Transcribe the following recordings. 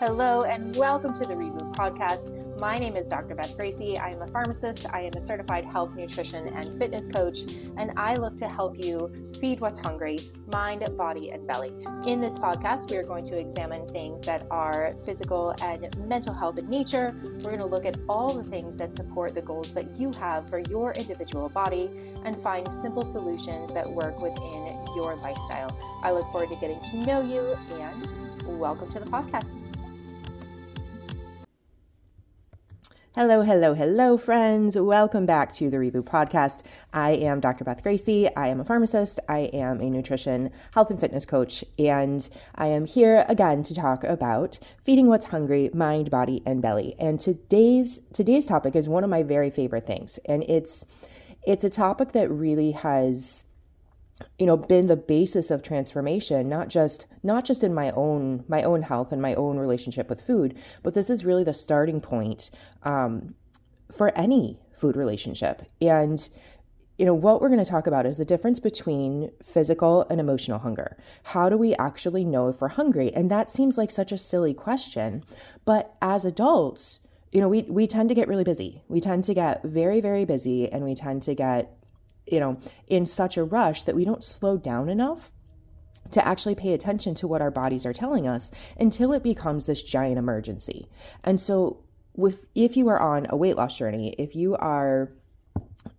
Hello, and welcome to the Reboot Podcast. My name is Dr. Beth Gracey. I am a pharmacist, I am a certified health, nutrition, and fitness coach, and I look to help you feed what's hungry mind, body, and belly. In this podcast, we are going to examine things that are physical and mental health in nature. We're going to look at all the things that support the goals that you have for your individual body and find simple solutions that work within your lifestyle. I look forward to getting to know you, and welcome to the podcast. Hello, hello, hello, friends. Welcome back to the Reboot Podcast. I am Dr. Beth Gracey. I am a pharmacist. I am a nutrition, health, and fitness coach. And I am here again to talk about feeding what's hungry, mind, body, and belly. And today's today's topic is one of my very favorite things. And it's it's a topic that really has you know been the basis of transformation not just not just in my own my own health and my own relationship with food but this is really the starting point um, for any food relationship. And you know what we're going to talk about is the difference between physical and emotional hunger. How do we actually know if we're hungry? And that seems like such a silly question but as adults you know we we tend to get really busy. We tend to get very very busy and we tend to get you know, in such a rush that we don't slow down enough to actually pay attention to what our bodies are telling us until it becomes this giant emergency. And so with if you are on a weight loss journey, if you are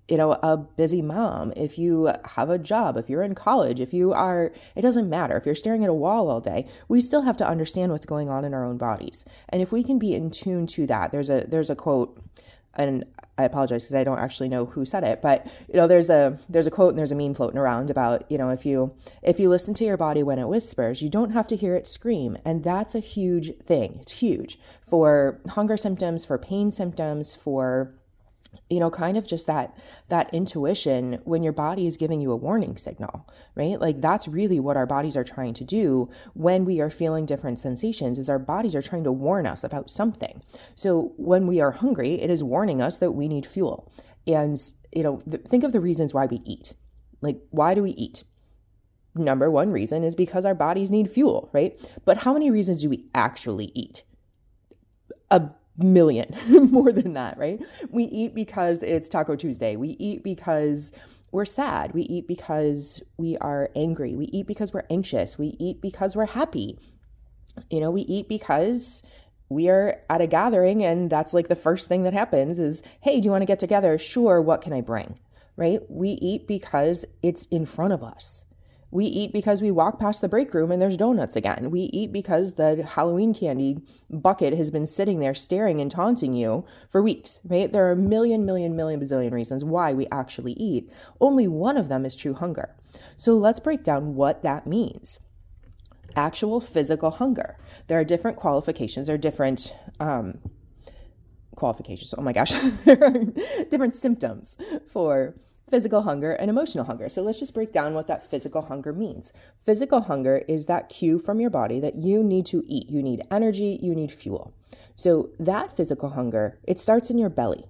you know, a busy mom, if you have a job, if you're in college, if you are, it doesn't matter. If you're staring at a wall all day, we still have to understand what's going on in our own bodies. And if we can be in tune to that, there's a there's a quote and I apologize because I don't actually know who said it, but you know, there's a there's a quote and there's a meme floating around about you know if you if you listen to your body when it whispers, you don't have to hear it scream, and that's a huge thing. It's huge for hunger symptoms, for pain symptoms, for you know kind of just that that intuition when your body is giving you a warning signal right? Like that's really what our bodies are trying to do when we are feeling different sensations is our bodies are trying to warn us about something. So when we are hungry it is warning us that we need fuel. And you know th- think of the reasons why we eat. Like why do we eat? Number one reason is because our bodies need fuel right? But how many reasons do we actually eat? A million more than that, right? We eat because it's Taco Tuesday. We eat because we're sad. We eat because we are angry. We eat because we're anxious. We eat because we're happy. You know, we eat because we are at a gathering and that's like the first thing that happens is, "Hey, do you want to get together?" Sure, what can I bring? Right? We eat because it's in front of us. We eat because we walk past the break room and there's donuts again. We eat because the Halloween candy bucket has been sitting there staring and taunting you for weeks, right? There are a million, million, million bazillion reasons why we actually eat. Only one of them is true hunger. So let's break down what that means. Actual physical hunger. There are different qualifications, there are different um, qualifications. Oh my gosh, there are different symptoms for physical hunger and emotional hunger. So let's just break down what that physical hunger means. Physical hunger is that cue from your body that you need to eat. You need energy, you need fuel. So that physical hunger, it starts in your belly.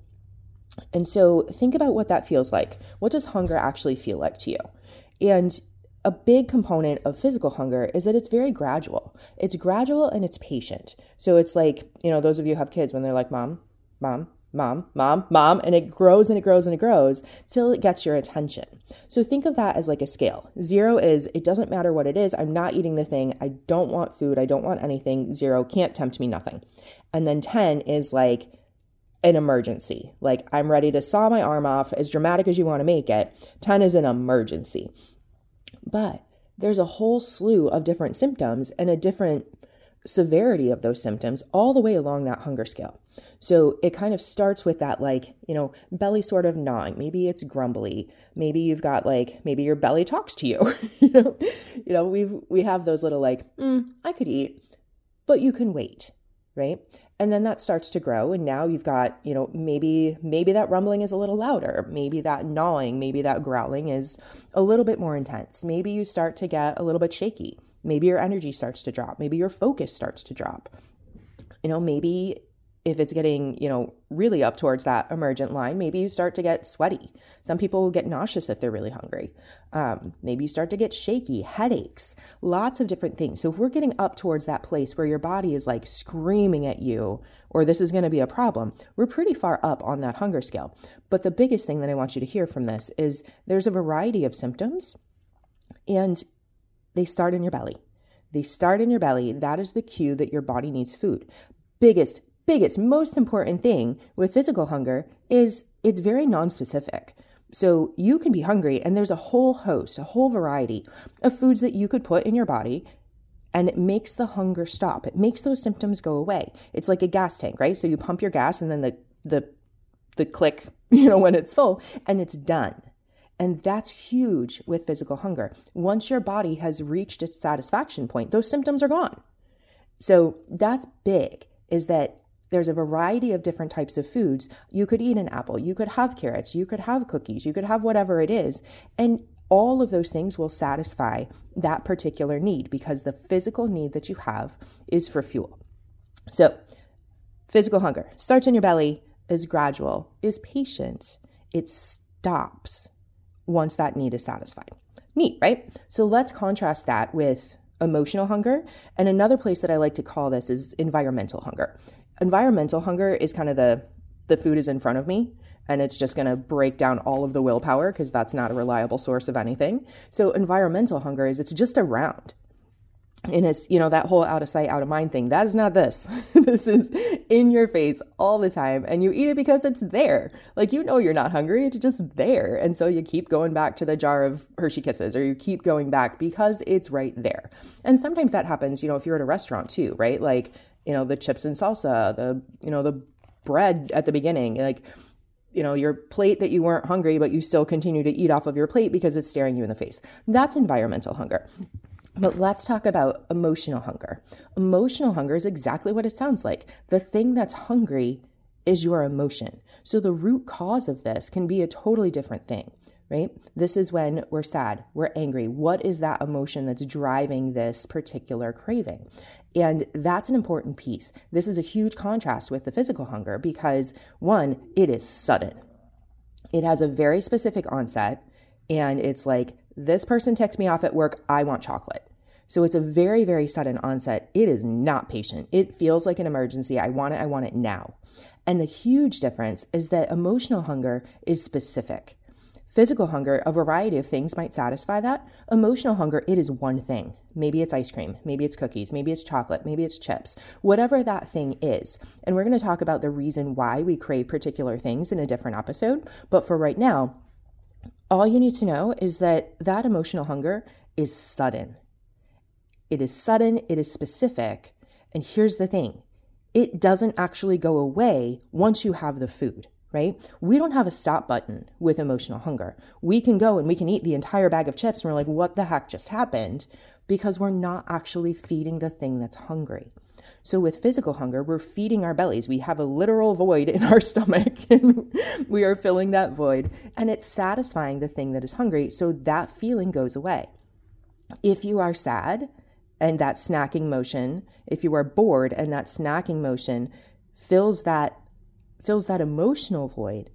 And so think about what that feels like. What does hunger actually feel like to you? And a big component of physical hunger is that it's very gradual. It's gradual and it's patient. So it's like, you know, those of you have kids when they're like, Mom, Mom, mom, mom, mom, and it grows and it grows and it grows till it gets your attention. So think of that as like a scale. Zero is it doesn't matter what it is. I'm not eating the thing. I don't want food. I don't want anything. Zero can't tempt me nothing. And then 10 is like an emergency. Like I'm ready to saw my arm off, as dramatic as you want to make it. 10 is an emergency. But there's a whole slew of different symptoms and a different severity of those symptoms all the way along that hunger scale. So it kind of starts with that, like, you know, belly sort of gnawing. Maybe it's grumbly. Maybe you've got like, maybe your belly talks to you. you know, you know, we've we have those little like, mm, I could eat, but you can wait, right? And then that starts to grow, and now you've got, you know, maybe maybe that rumbling is a little louder. Maybe that gnawing, maybe that growling is a little bit more intense. Maybe you start to get a little bit shaky Maybe your energy starts to drop. Maybe your focus starts to drop. You know, maybe if it's getting, you know, really up towards that emergent line, maybe you start to get sweaty. Some people will get nauseous if they're really hungry. Um, maybe you start to get shaky, headaches, lots of different things. So if we're getting up towards that place where your body is like screaming at you, or this is going to be a problem, we're pretty far up on that hunger scale. But the biggest thing that I want you to hear from this is there's a variety of symptoms, and they start in your belly. They start in your belly. That is the cue that your body needs food. Biggest, biggest, most important thing with physical hunger is it's very non-specific. So you can be hungry, and there's a whole host, a whole variety of foods that you could put in your body, and it makes the hunger stop. It makes those symptoms go away. It's like a gas tank, right? So you pump your gas, and then the the the click, you know, when it's full, and it's done. And that's huge with physical hunger. Once your body has reached its satisfaction point, those symptoms are gone. So that's big. Is that there's a variety of different types of foods. You could eat an apple, you could have carrots, you could have cookies, you could have whatever it is. And all of those things will satisfy that particular need because the physical need that you have is for fuel. So, physical hunger starts in your belly, is gradual, is patient, it stops once that need is satisfied. Neat, right? So, let's contrast that with emotional hunger. And another place that I like to call this is environmental hunger environmental hunger is kind of the the food is in front of me and it's just going to break down all of the willpower because that's not a reliable source of anything. So environmental hunger is it's just around. And it's, you know, that whole out of sight, out of mind thing. That is not this. this is in your face all the time. And you eat it because it's there. Like, you know, you're not hungry. It's just there. And so you keep going back to the jar of Hershey Kisses or you keep going back because it's right there. And sometimes that happens, you know, if you're at a restaurant too, right? Like, you know, the chips and salsa, the, you know, the bread at the beginning, like, you know, your plate that you weren't hungry, but you still continue to eat off of your plate because it's staring you in the face. That's environmental hunger. But let's talk about emotional hunger. Emotional hunger is exactly what it sounds like. The thing that's hungry is your emotion. So the root cause of this can be a totally different thing right? This is when we're sad, we're angry. What is that emotion that's driving this particular craving? And that's an important piece. This is a huge contrast with the physical hunger because, one, it is sudden, it has a very specific onset, and it's like, this person ticked me off at work, I want chocolate. So it's a very, very sudden onset. It is not patient. It feels like an emergency. I want it, I want it now. And the huge difference is that emotional hunger is specific. Physical hunger, a variety of things might satisfy that. Emotional hunger, it is one thing. Maybe it's ice cream, maybe it's cookies, maybe it's chocolate, maybe it's chips, whatever that thing is. And we're going to talk about the reason why we crave particular things in a different episode. But for right now, all you need to know is that that emotional hunger is sudden. It is sudden, it is specific. And here's the thing it doesn't actually go away once you have the food right? We don't have a stop button with emotional hunger. We can go and we can eat the entire bag of chips and we're like, what the heck just happened? Because we're not actually feeding the thing that's hungry. So, with physical hunger, we're feeding our bellies. We have a literal void in our stomach and we are filling that void and it's satisfying the thing that is hungry. So, that feeling goes away. If you are sad and that snacking motion, if you are bored and that snacking motion fills that fills that emotional void,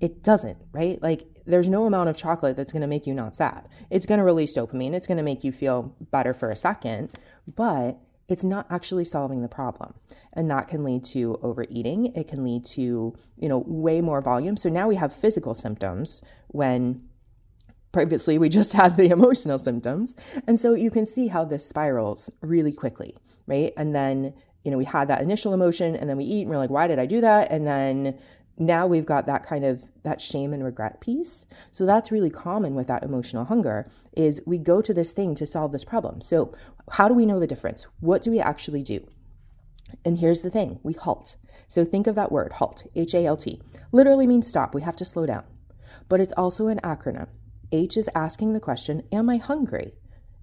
it doesn't, right? Like there's no amount of chocolate that's going to make you not sad. It's going to release dopamine. It's going to make you feel better for a second, but it's not actually solving the problem. And that can lead to overeating. It can lead to, you know, way more volume. So now we have physical symptoms when previously we just had the emotional symptoms. And so you can see how this spirals really quickly, right? And then you know, we had that initial emotion and then we eat and we're like, why did I do that? And then now we've got that kind of that shame and regret piece. So that's really common with that emotional hunger is we go to this thing to solve this problem. So how do we know the difference? What do we actually do? And here's the thing, we halt. So think of that word, halt, H A L T. Literally means stop. We have to slow down. But it's also an acronym. H is asking the question, am I hungry?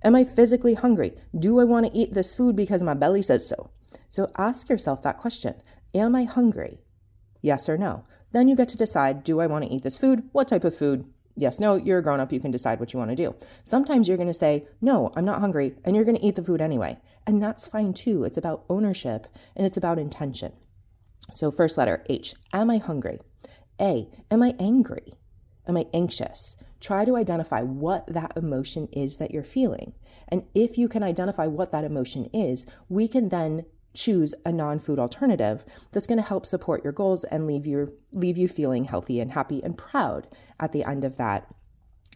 Am I physically hungry? Do I want to eat this food because my belly says so? So ask yourself that question Am I hungry? Yes or no? Then you get to decide do I want to eat this food? What type of food? Yes, no, you're a grown up, you can decide what you want to do. Sometimes you're going to say, No, I'm not hungry, and you're going to eat the food anyway. And that's fine too. It's about ownership and it's about intention. So, first letter H, am I hungry? A, am I angry? Am I anxious? Try to identify what that emotion is that you're feeling. And if you can identify what that emotion is, we can then choose a non-food alternative that's going to help support your goals and leave you leave you feeling healthy and happy and proud at the end of that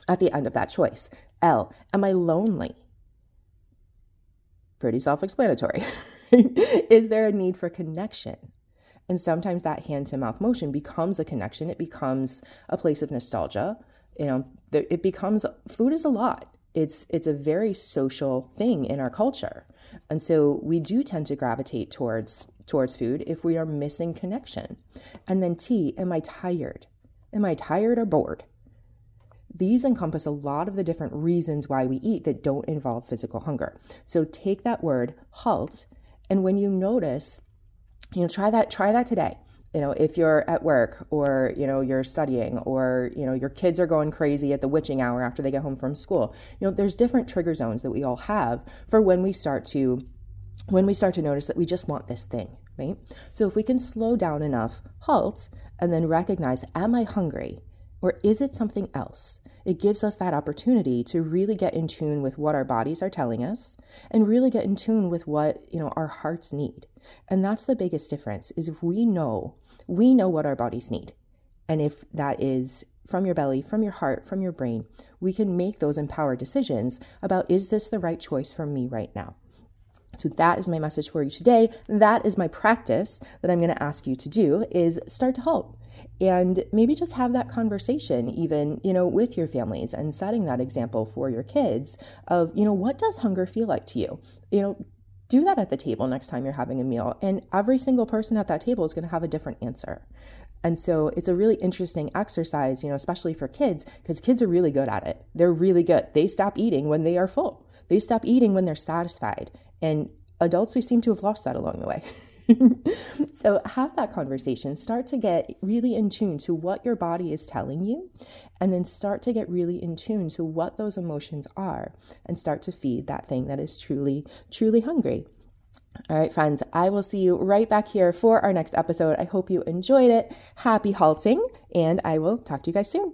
at the end of that choice. L, am I lonely? Pretty self-explanatory. is there a need for connection? And sometimes that hand to mouth motion becomes a connection. It becomes a place of nostalgia. You know, it becomes food is a lot. It's it's a very social thing in our culture. And so we do tend to gravitate towards towards food if we are missing connection. And then T, am I tired? Am I tired or bored? These encompass a lot of the different reasons why we eat that don't involve physical hunger. So take that word, halt, and when you notice, you know, try that, try that today. You know, if you're at work or, you know, you're studying or, you know, your kids are going crazy at the witching hour after they get home from school. You know, there's different trigger zones that we all have for when we start to when we start to notice that we just want this thing, right? So if we can slow down enough, halt, and then recognize, am I hungry? Or is it something else? It gives us that opportunity to really get in tune with what our bodies are telling us and really get in tune with what, you know, our hearts need. And that's the biggest difference is if we know, we know what our bodies need. And if that is from your belly, from your heart, from your brain, we can make those empowered decisions about is this the right choice for me right now? So that is my message for you today. That is my practice that I'm going to ask you to do is start to halt and maybe just have that conversation even, you know, with your families and setting that example for your kids of, you know, what does hunger feel like to you? You know, do that at the table next time you're having a meal and every single person at that table is going to have a different answer. And so it's a really interesting exercise, you know, especially for kids, because kids are really good at it. They're really good. They stop eating when they are full. They stop eating when they're satisfied. And adults, we seem to have lost that along the way. so have that conversation. Start to get really in tune to what your body is telling you, and then start to get really in tune to what those emotions are, and start to feed that thing that is truly, truly hungry. All right, friends, I will see you right back here for our next episode. I hope you enjoyed it. Happy halting, and I will talk to you guys soon.